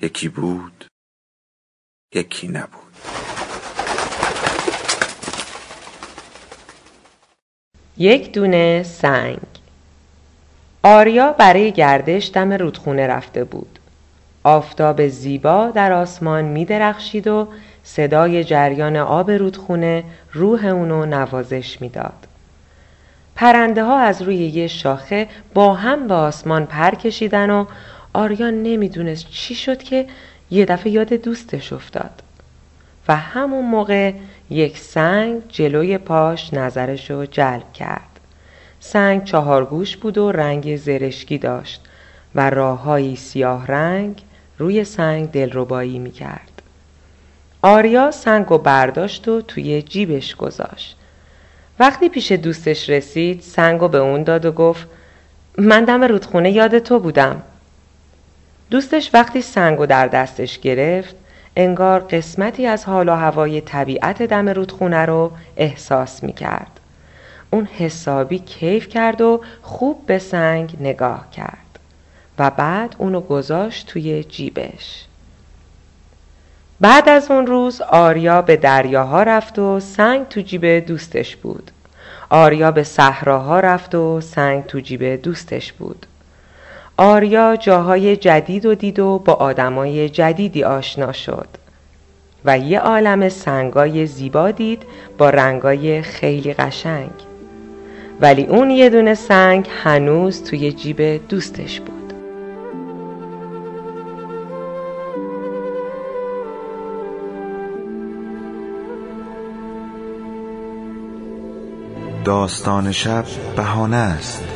یکی بود یکی نبود. یک دونه سنگ. آریا برای گردش دم رودخونه رفته بود. آفتاب زیبا در آسمان می درخشید و صدای جریان آب رودخونه روح اونو نوازش می‌داد. پرنده ها از روی یه شاخه با هم به آسمان پر کشیدن و آریان نمی‌دونست چی شد که یه دفعه یاد دوستش افتاد و همون موقع یک سنگ جلوی پاش نظرش رو جلب کرد سنگ چهارگوش بود و رنگ زرشکی داشت و راههایی سیاه رنگ روی سنگ دلربایی می کرد. آریا سنگ و برداشت و توی جیبش گذاشت. وقتی پیش دوستش رسید سنگ و به اون داد و گفت من دم رودخونه یاد تو بودم. دوستش وقتی سنگو در دستش گرفت انگار قسمتی از حال و هوای طبیعت دم رودخونه رو احساس می کرد. اون حسابی کیف کرد و خوب به سنگ نگاه کرد و بعد اونو گذاشت توی جیبش. بعد از اون روز آریا به دریاها رفت و سنگ تو جیب دوستش بود. آریا به صحراها رفت و سنگ تو جیب دوستش بود. آریا جاهای جدید و دید و با آدمای جدیدی آشنا شد و یه عالم سنگای زیبا دید با رنگای خیلی قشنگ. ولی اون یه دونه سنگ هنوز توی جیب دوستش بود. داستان شب بهانه است.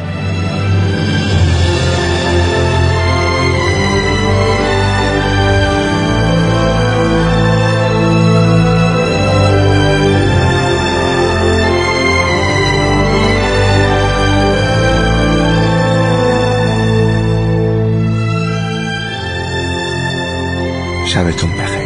sabes tú un peje.